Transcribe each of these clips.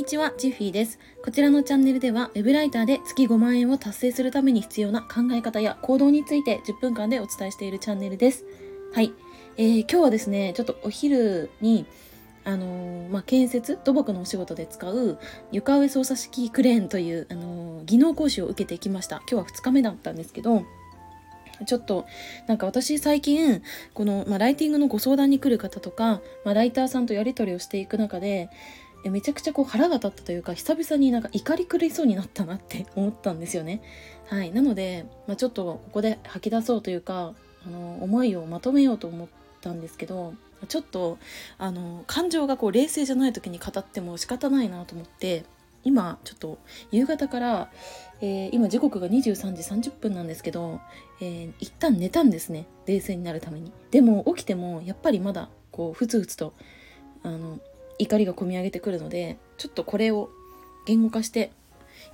にちは、ジッフィーです。こちらのチャンネルでは、ウェブライターで月5万円を達成するために必要な考え方や行動について10分間でお伝えしているチャンネルです。はい。えー、今日はですね、ちょっとお昼に、あのー、まあ、建設、土木のお仕事で使う床上操作式クレーンという、あのー、技能講習を受けてきました。今日は2日目だったんですけど、ちょっとなんか私最近この、まあ、ライティングのご相談に来る方とか、まあ、ライターさんとやり取りをしていく中でめちゃくちゃこう腹が立ったというか久々になんか怒り狂いそうになったなって 思ったんですよね。はい、なので、まあ、ちょっとここで吐き出そうというかあの思いをまとめようと思ったんですけどちょっとあの感情がこう冷静じゃない時に語っても仕方ないなと思って今ちょっと夕方から、えー、今時刻が23時30分なんですけど、えー、一旦寝たんですね。冷静になるために。でも起きてもやっぱりまだこうふつふつとあの怒りがこみ上げてくるのでちょっとこれを言語化して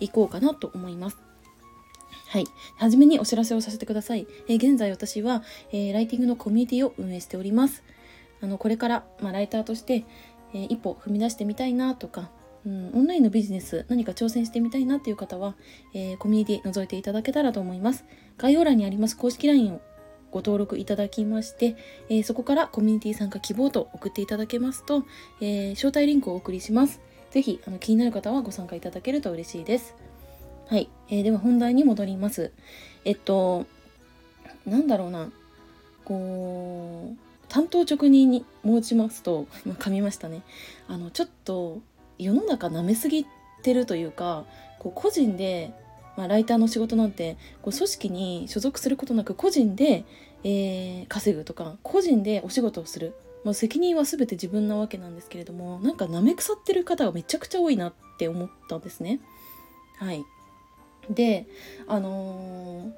いこうかなと思います。はい。はじめにお知らせをさせてください。えー、現在私は、えー、ライティングのコミュニティを運営しております。あの、これから、まあ、ライターとして、えー、一歩踏み出してみたいなとか、うん、オンラインのビジネス何か挑戦してみたいなっていう方は、えー、コミュニティ覗いていただけたらと思います。概要欄にあります公式 LINE をご登録いただきまして、えー、そこからコミュニティ参加希望と送っていただけますと、えー、招待リンクをお送りします。ぜひあの気になる方はご参加いただけると嬉しいです。はい、えー、では本題に戻ります。えっと、なんだろうな、こう、担当直入に申しますと、今 噛みましたね。あの、ちょっと世の中舐めすぎてるというか、こう個人でまあ、ライターの仕事なんてこう組織に所属することなく個人で、えー、稼ぐとか個人でお仕事をするもう責任は全て自分なわけなんですけれどもなんか舐め腐ってる方がめちゃくちゃ多いなって思ったんですね。はい、であのー、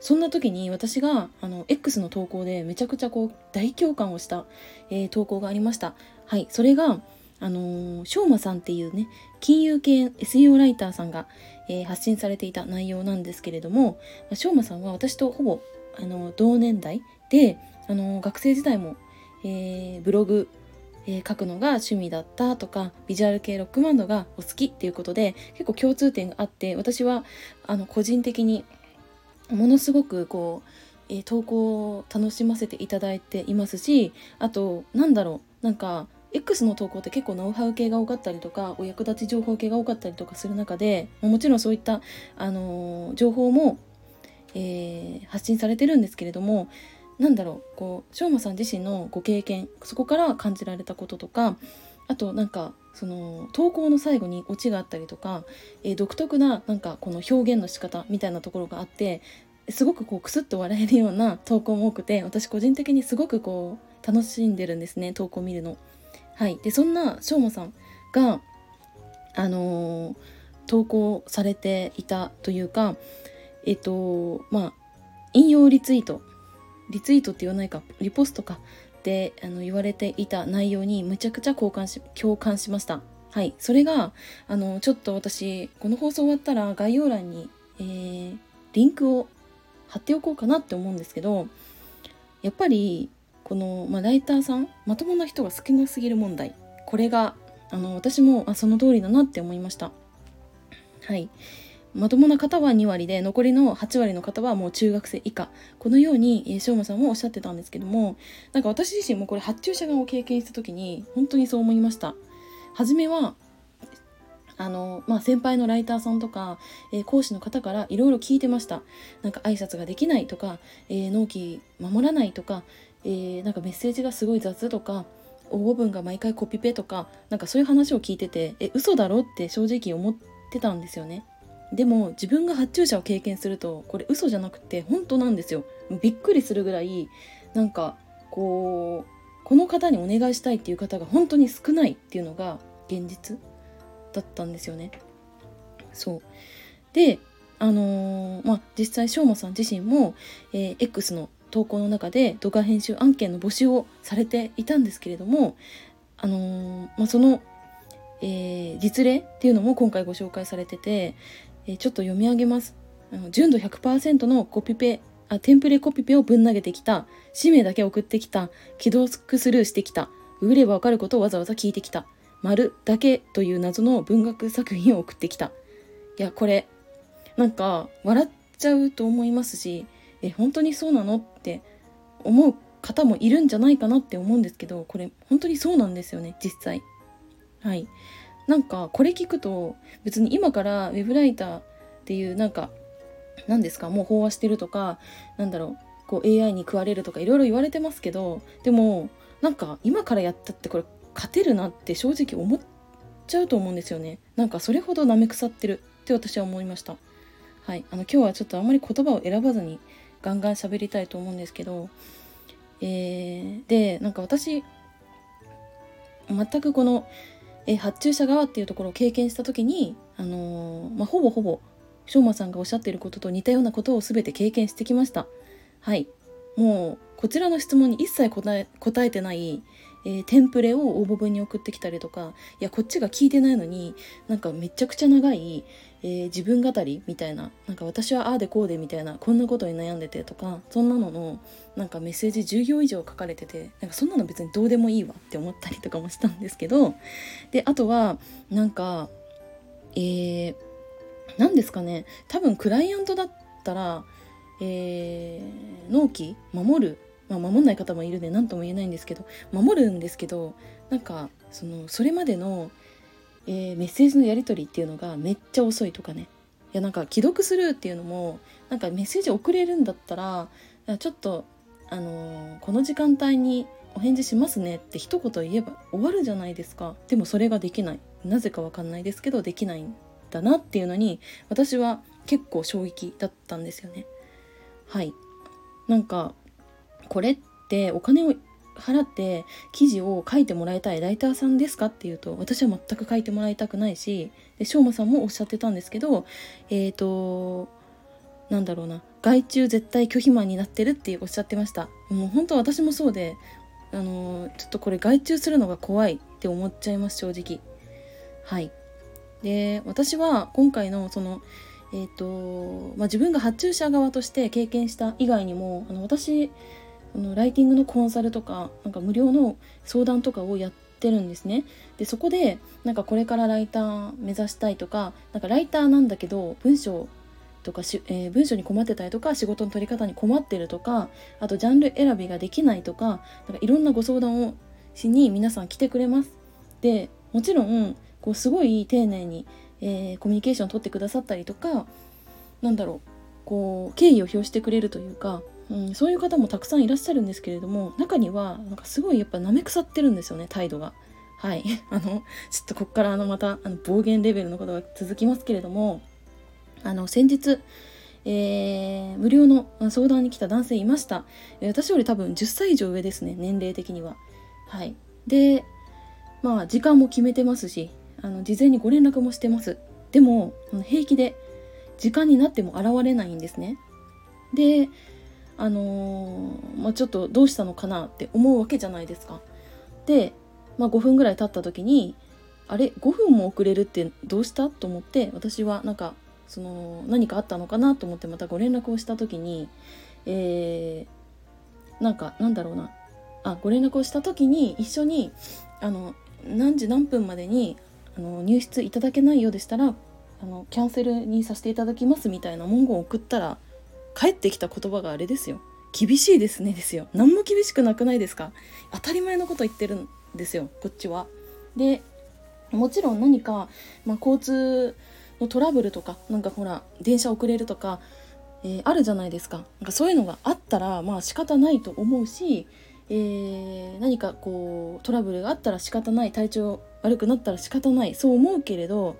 そんな時に私があの X の投稿でめちゃくちゃこう大共感をした、えー、投稿がありました。はい、それがあのしょうまさんっていうね金融系 SEO ライターさんが、えー、発信されていた内容なんですけれどもしょうまさんは私とほぼあの同年代であの学生時代も、えー、ブログ、えー、書くのが趣味だったとかビジュアル系ロックバンドがお好きっていうことで結構共通点があって私はあの個人的にものすごくこう、え、投稿を楽しませていただいていますしあとなんだろうなんか X の投稿って結構ノウハウ系が多かったりとかお役立ち情報系が多かったりとかする中でもちろんそういった、あのー、情報も、えー、発信されてるんですけれどもなんだろうこうしょうまさん自身のご経験そこから感じられたこととかあとなんかその投稿の最後にオチがあったりとか、えー、独特ななんかこの表現の仕方みたいなところがあってすごくこうクスッと笑えるような投稿も多くて私個人的にすごくこう楽しんでるんですね投稿見るの。はい、でそんなしょうまさんが、あのー、投稿されていたというかえっとまあ引用リツイート。リツイートって言わないか。リポストか。であの言われていた内容にむちゃくちゃ共感し共感しました。はい、それがあのちょっと私この放送終わったら概要欄に、えー、リンクを貼っておこうかなって思うんですけどやっぱりこの、まあ、ライターさんまともな人が少なすぎる問題。これがあの私もあその通りだなって思いました。はい。まともな方は2割で残りの8割の方はもう中学生以下。このように、えー、しょうまさんもおっしゃってたんですけどもなんか私自身もこれ発注者側を経験した時に本当にそう思いました。初めはあの、まあ、先輩のライターさんとか、えー、講師の方からいろいろ聞いてました。なんか挨拶ができないとか、えー、納期守らないとか、えー、なんかメッセージがすごい雑とか応募文が毎回コピペとかなんかそういう話を聞いててえ嘘だろって正直思ってたんですよね。でも自分が発注者を経験するとこれ嘘じゃなくて本当なんですよ。びっくりするぐらいなんかこうこの方にお願いしたいっていう方が本当に少ないっていうのが現実だったんですよね。そう。であのー、まあ実際しょうまさん自身も、えー、X の投稿の中で動画編集案件の募集をされていたんですけれども、あのー、まあ、その、えー、実例っていうのも今回ご紹介されてて、えー、ちょっと読み上げます。あの純度100%のコピペあテンプレコピペをぶん投げてきた氏名だけ送ってきた既読スルーしてきた売ればわかることをわざわざ聞いてきた丸だけという謎の文学作品を送ってきた。いや、これ、なんか、笑っちゃうと思いますし、え、本当にそうなの？って思う方もいるんじゃないかなって思うんですけど、これ、本当にそうなんですよね、実際。はい。なんか、これ聞くと、別に今からウェブライターっていう、なんか、何ですか、もう飽和してるとか、なんだろう、こう AI に食われるとかいろいろ言われてますけど、でも、なんか今からやったってこれ勝てるなって正直思っちゃうと思うんですよねなんかそれほど舐め腐ってるって私は思いましたはいあの今日はちょっとあんまり言葉を選ばずにガンガン喋りたいと思うんですけどえー、でなんか私全くこの、え発注者側っていうところを経験した時にあのー、まあ、ほぼほぼしょうまさんがおっしゃっていることと似たようなことを全て経験してきました。はい。もうこちらの質問に一切答え答えてない、えー、テンプレを応募文に送ってきたりとかいやこっちが聞いてないのになんかめちゃくちゃ長い、えー、自分語りみたいななんか私はああでこうでみたいなこんなことに悩んでてとかそんなののなんかメッセージ10行以上書かれててなんかそんなの別にどうでもいいわって思ったりとかもしたんですけどであとはなんかえー、何ですかね多分クライアントだったらえー、納期守るまあ、守んない方もいるんで何とも言えないんですけど守るんですけどなんかそのそれまでの、えー、メッセージのやり取りっていうのがめっちゃ遅いとかね。いやなんか既読スルーっていうのもなんかメッセージ送れるんだったらちょっとあのー、この時間帯にお返事しますねって一言言えば終わるじゃないですか。でもそれができない。なぜかわかんないですけどできないんだなっていうのに私は結構衝撃だったんですよね。はい。なんかこれってお金を払って記事を書いてもらいたいライターさんですかっていうと私は全く書いてもらいたくないしでしょうまさんもおっしゃってたんですけどえっ、ー、となんだろうな外注絶対拒否マンになってるっておっしゃってました。もう本当私もそうであのちょっとこれ外注するのが怖いって思っちゃいます正直。はい。で私は今回のそのえっ、ー、とまあ、自分が発注者側として経験した以外にもあの私あのライティングのコンサルとかなんか無料の相談とかをやってるんですね。でそこでなんかこれからライター目指したいとかなんかライターなんだけど文章とかし、えー、文章に困ってたりとか仕事の取り方に困ってるとかあとジャンル選びができないとかなんかいろんなご相談をしに皆さん来てくれます。でもちろんこうすごい丁寧に、えー、コミュニケーション取ってくださったりとかなんだろうこう敬意を表してくれるというかうん、そういう方もたくさんいらっしゃるんですけれども中にはなんかすごいやっぱ舐め腐ってるんですよね態度が。はい あのちょっとこっからあのまたあの暴言レベルのことが続きますけれどもあの先日えー、無料の相談に来た男性いました。私より多分10歳以上上ですね、年齢的には。はい。で、まあ、時間も決めてますし、あの、事前にご連絡もしてます。でも、平気で、時間になっても現れないんですね。で、あのー、まあ、ちょっとどうしたのかなって思うわけじゃないですか。で、まあ、5分ぐらい経った時にあれ？5分も遅れるってどうした？と思って私はなんかその何かあったのかなと思ってまたご連絡をした時にえー、なんかなんだろうな。あご連絡をした時に一緒にあの何時何分までにあの入室いただけないようでしたらあのキャンセルにさせていただきますみたいな文言を送ったら返ってきた言葉があれですよ。厳しいですねですよ。何も厳しくなくないですか？当たり前のこと言ってるんですよこっちは。でもちろん何か、まあ、交通のトラブルとかなんかほら電車遅れるとか、えー、あるじゃないですか。なんかそういうのがあったらまあ仕方ないと思うし、えー、何かこうトラブルがあったら仕方ない体調悪くなったら仕方ないそう思うけれど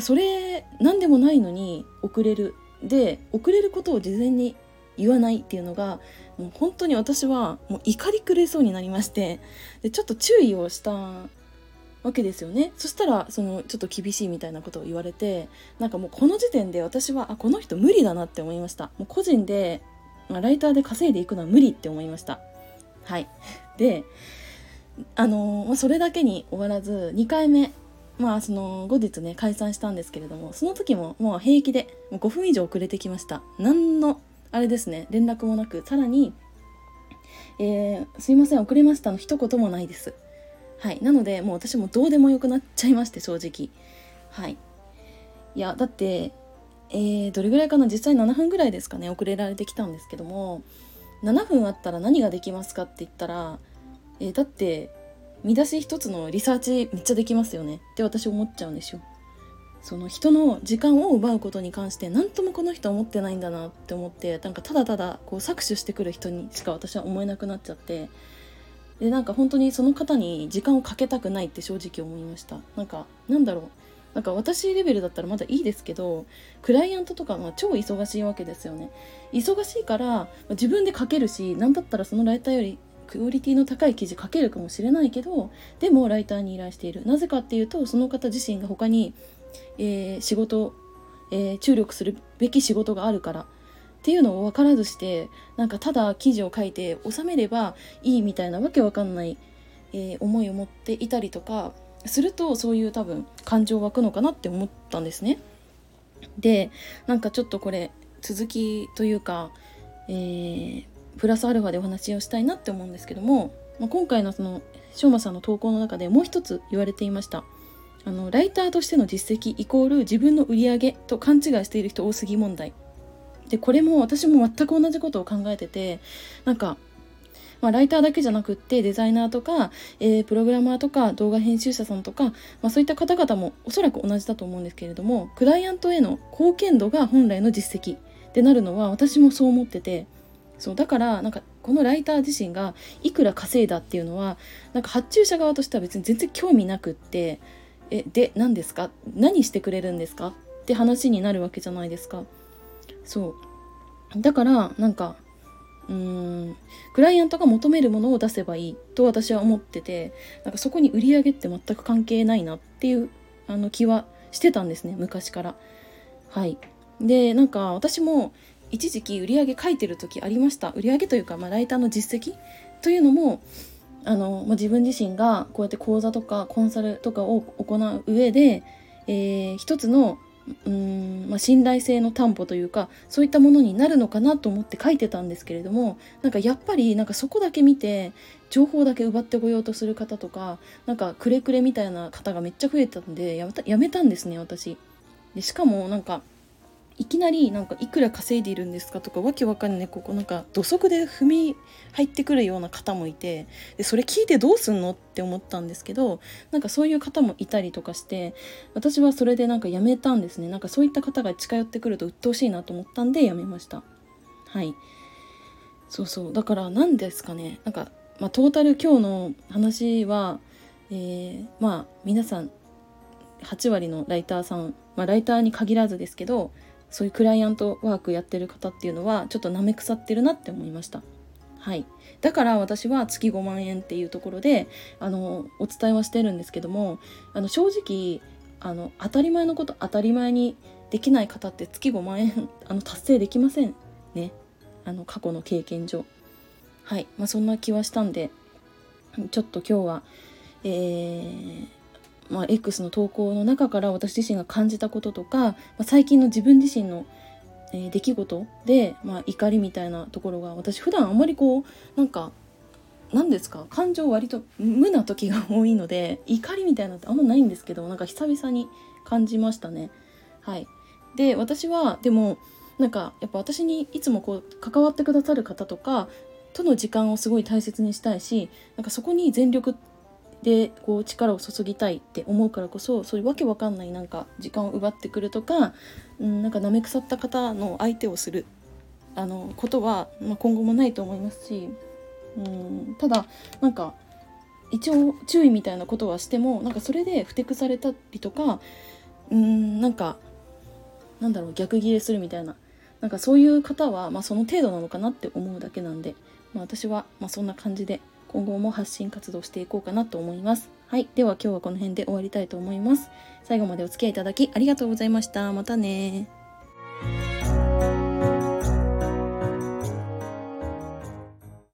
それ何でもないのに遅れる。で遅れることを事前に言わないっていうのがもう本当に私はもう怒り狂いそうになりましてでちょっと注意をしたわけですよね。そしたらそのちょっと厳しいみたいなことを言われてなんかもうこの時点で私はあこの人無理だなって思いました。もう個人で、まあ、ライターで稼いでいくのは無理って思いました。はい。であのま、それだけに終わらず2回目まあその後日ね解散したんですけれどもその時ももう平気でもう5分以上遅れてきました。何のあれですね。連絡もなくさらに、えー、すいません遅れましたの一言もないです。はい。なのでもう私もどうでもよくなっちゃいまして正直。はい。いやだってえー、どれぐらいかな？実際7分ぐらいですかね遅れられてきたんですけども。7分あったら何ができますかって言ったら、えー、だって見出し一つのリサーチめっちゃできますよね。って私思っちゃうんですよ。その人の時間を奪うことに関して何ともこの人は思ってないんだなって思ってなんかただただこう搾取してくる人にしか私は思えなくなっちゃって。でなんか本当にその方に時間をかけたくないって正直思いました。なんかなんだろう。なんか私レベルだったらまだいいですけどクライアントとかは超忙しいわけですよね。忙しいから自分で書けるし何だったらそのライターよりクオリティの高い記事書けるかもしれないけどでもライターに依頼しているなぜかっていうとその方自身が他に、えー、仕事、えー、注力するべき仕事があるからっていうのを分からずしてなんかただ記事を書いて収めればいいみたいなわけわかんない、えー、思いを持っていたりとかするとそういう多分感情湧くのかなって思ったんですね。でなんかちょっとこれ続きというか、えー、プラスアルファでお話をしたいなって思うんですけども、まあ、今回のそのしょうまさんの投稿の中でもう一つ言われていました。あのライターとしての実績イコール自分の売り上げと勘違いしている人多すぎ問題でこれも私も全く同じことを考えててなんかまあ、ライターだけじゃなくってデザイナーとか、えー、プログラマーとか動画編集者さんとか、まあ、そういった方々もおそらく同じだと思うんですけれどもクライアントへの貢献度が本来の実績ってなるのは私もそう思っててそうだからなんかこのライター自身がいくら稼いだっていうのはなんか発注者側としては別に全然興味なくってえで何ですか？何してくれるんですか？って話になるわけじゃないですか。そう。だからなんかうんクライアントが求めるものを出せばいいと私は思っててなんかそこに売り上げって全く関係ないなっていうあの気はしてたんですね昔から。はい。でなんか私も一時期売上書いてる時ありました売上というか、まあ、ライターの実績？というのもあの、まあ、自分自身がこうやって講座とかコンサルとかを行う上で、えー、一つのうん、まあ、信頼性の担保というかそういったものになるのかなと思って書いてたんですけれどもなんかやっぱりなんかそこだけ見て情報だけ奪ってこようとする方とかなんかくれくれみたいな方がめっちゃ増えたんでややめたんですね私。でしかもなんかいきなりなんかいくら稼いでいるんですかとかわけわかんない。ここなんか土足で踏み入ってくるような方もいて。でそれ聞いてどうすんのって思ったんですけどなんかそういう方もいたりとかして私はそれでなんかやめたんですね。なんかそういった方が近寄ってくると鬱陶しいなと思ったんでやめました。はい。そうそう。だから何ですかね。なんか、まあ、トータル今日の話はえー、まあ皆さん8割のライターさん、まあ、ライターに限らずですけどそういうクライアントワークやってる方っていうのはちょっと舐め腐ってるなって思いました。はい、だから私は月5万円っていうところであのお伝えはしてるんですけどもあの正直あの当たり前のこと当たり前にできない方って月5万円 あの達成できませんね。あの過去の経験上。はい、まあ、そんな気はしたんでちょっと今日はえーまあ、X の投稿の中から私自身が感じたこととか、まあ、最近の自分自身の、えー、出来事で、まあ、怒りみたいなところが私普段あんまりこうなんか何ですか感情割と無な時が 多いので怒りみたいなのってあんまないんですけどなんか久々に感じましたね。はい、で私はでもなんかやっぱ私にいつもこう関わってくださる方とかとの時間をすごい大切にしたいしなんかそこに全力でこう力を注ぎたいって思うからこそそういうわけわかんないなんか時間を奪ってくるとか、うん、なんか舐め腐った方の相手をするあのことは、まあ、今後もないと思いますし、うん、ただなんか一応注意みたいなことはしてもなんかそれでふてくされたりとかうんなんかなんだろう逆ギレするみたいななんかそういう方は、まあ、その程度なのかなって思うだけなんで、まあ、私は、まあ、そんな感じで今後も発信活動していこうかなと思います。はい。では今日はこの辺で終わりたいと思います。最後までお付き合いいただきありがとうございました。またね